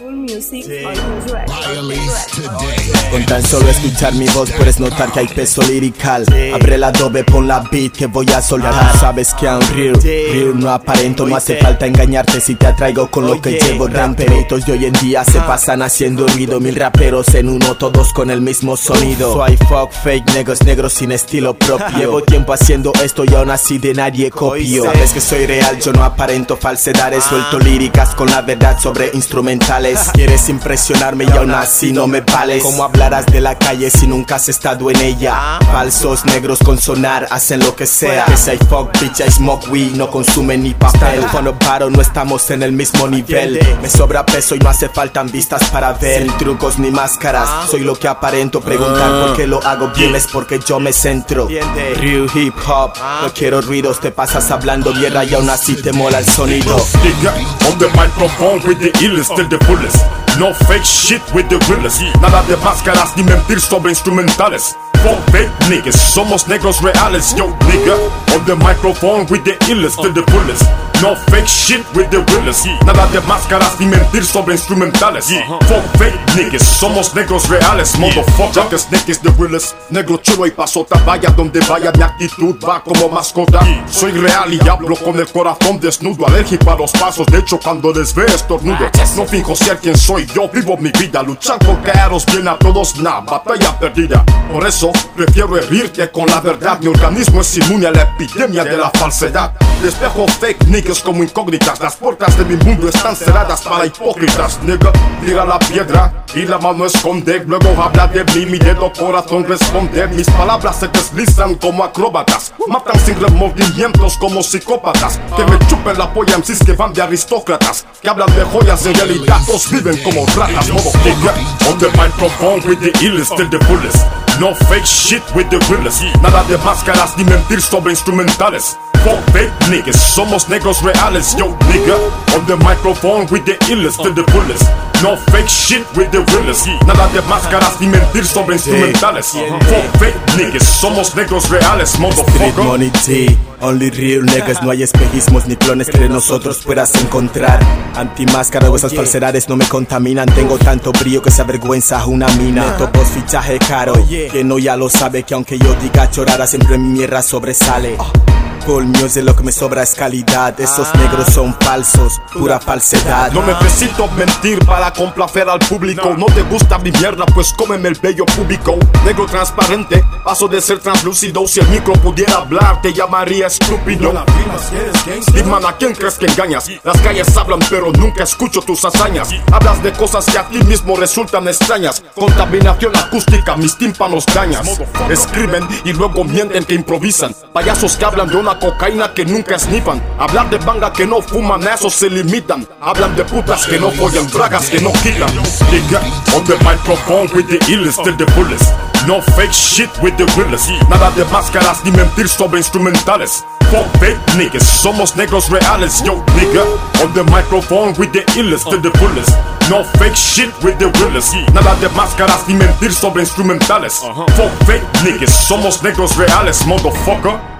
Music Sí. Con tan solo escuchar mi voz puedes notar que hay peso lirical. Abre el adobe, pon la beat que voy a soltar Sabes que I'm real, real no aparento No hace falta engañarte si te atraigo con lo que llevo. Ramperitos de hoy en día se pasan haciendo ruido. Mil raperos en uno, todos con el mismo sonido. So I fuck fake negros, negros sin estilo propio. Llevo tiempo haciendo esto y aún así de nadie copio. Sabes que soy real, yo no aparento falsedades. Suelto líricas con la verdad sobre instrumentales Quieres impresionarme y aún así no me vales. ¿Cómo hablarás de la calle si nunca has estado en ella? Falsos negros con sonar hacen lo que sea. Que si hay fuck bitch, I smoke weed, no consumen ni papel. Cuando paro no estamos en el mismo nivel. Me sobra peso y no hace falta vistas para ver. Sin trucos ni máscaras, soy lo que aparento. Preguntar por qué lo hago bien es porque yo me centro. Real hip hop, no quiero ruidos Te pasas hablando mierda y aún así te mola el sonido. On the microphone with the illest the No fake shit with the realest. Nada de máscaras ni mentir sobre instrumentales. Fuck fake niggas, somos negros reales. Yo, nigga, on the microphone with the illest till the fullest. No fake shit with the realest. Nada de máscaras ni mentir sobre instrumentales. Fuck fake niggas, somos negros reales. Motherfucker, Jack Snake is the realest. Negro chulo y pasota, vaya donde vaya, mi actitud va como mascota. Soy real y hablo con el corazón desnudo, alérgico a los pasos. De hecho, cuando les ve estornudo, no finjo ser quien soy. Yo vivo mi vida, luchando con caeros bien a todos, una batalla perdida. Por eso, prefiero herirte con la verdad. Mi organismo es inmune a la epidemia de la falsedad. Despejo fake niggas como incógnitas. Las puertas de mi mundo están cerradas para hipócritas. Nigga, tira la piedra y la mano esconde. Luego habla de mí, mi dedo corazón responde. Mis palabras se deslizan como acróbatas. Matan sin remordimientos como psicópatas. Que me chupen la polla MCs que van de aristócratas. Que hablan de joyas en realidad todos viven como ratas. Motherfucker, on the microphone with the illest till the fullest. No fake shit with the realest. Nada de máscaras ni mentir sobre instrumentales. Fuck fake niggas, somos negros reales. Yo, nigga, on the microphone with the illest till the fullest. No fake shit with the realest. Nada de máscaras ni mentir sobre instrumentales. Fuck fake niggas, somos negros reales. Street Motherfucker. Money T, only real niggas No hay espejismos ni clones que de nosotros puedas encontrar Antimáscara o esas falsedades no me contaminan Tengo tanto brillo que se avergüenza una mina Topos fichaje caro Que no ya lo sabe que aunque yo diga chorara Siempre mi mierda sobresale Full music lo que me sobra es calidad Esos negros son falsos, pura falsedad No necesito mentir para complacer al público. No te gusta mi mierda, pues cómeme el bello público. Negro transparente, paso de ser translúcido. Si el micro pudiera hablar, te llamaría estúpido. Dime a quién crees que engañas. Las calles hablan, pero nunca escucho tus hazañas. Hablas de cosas que a ti mismo resultan extrañas. Contaminación acústica, mis tímpanos dañas. Escriben y luego mienten que improvisan. Payasos que hablan de una cocaína que nunca snifan. Hablar de banga que no fuman, a eso se limitan. Hablan de putas que no follan, bragas que no quitan. Nigga, on the microphone with the illest till the fullest. No fake shit with the realest. Nada de máscaras ni mentir sobre instrumentales. Fuck fake niggas, somos negros reales. Yo, nigga, on the microphone with the illest till the fullest. No fake shit with the realest. Nada de máscaras ni mentir sobre instrumentales. Uh-huh. Fuck fake niggas, somos negros reales, motherfucker.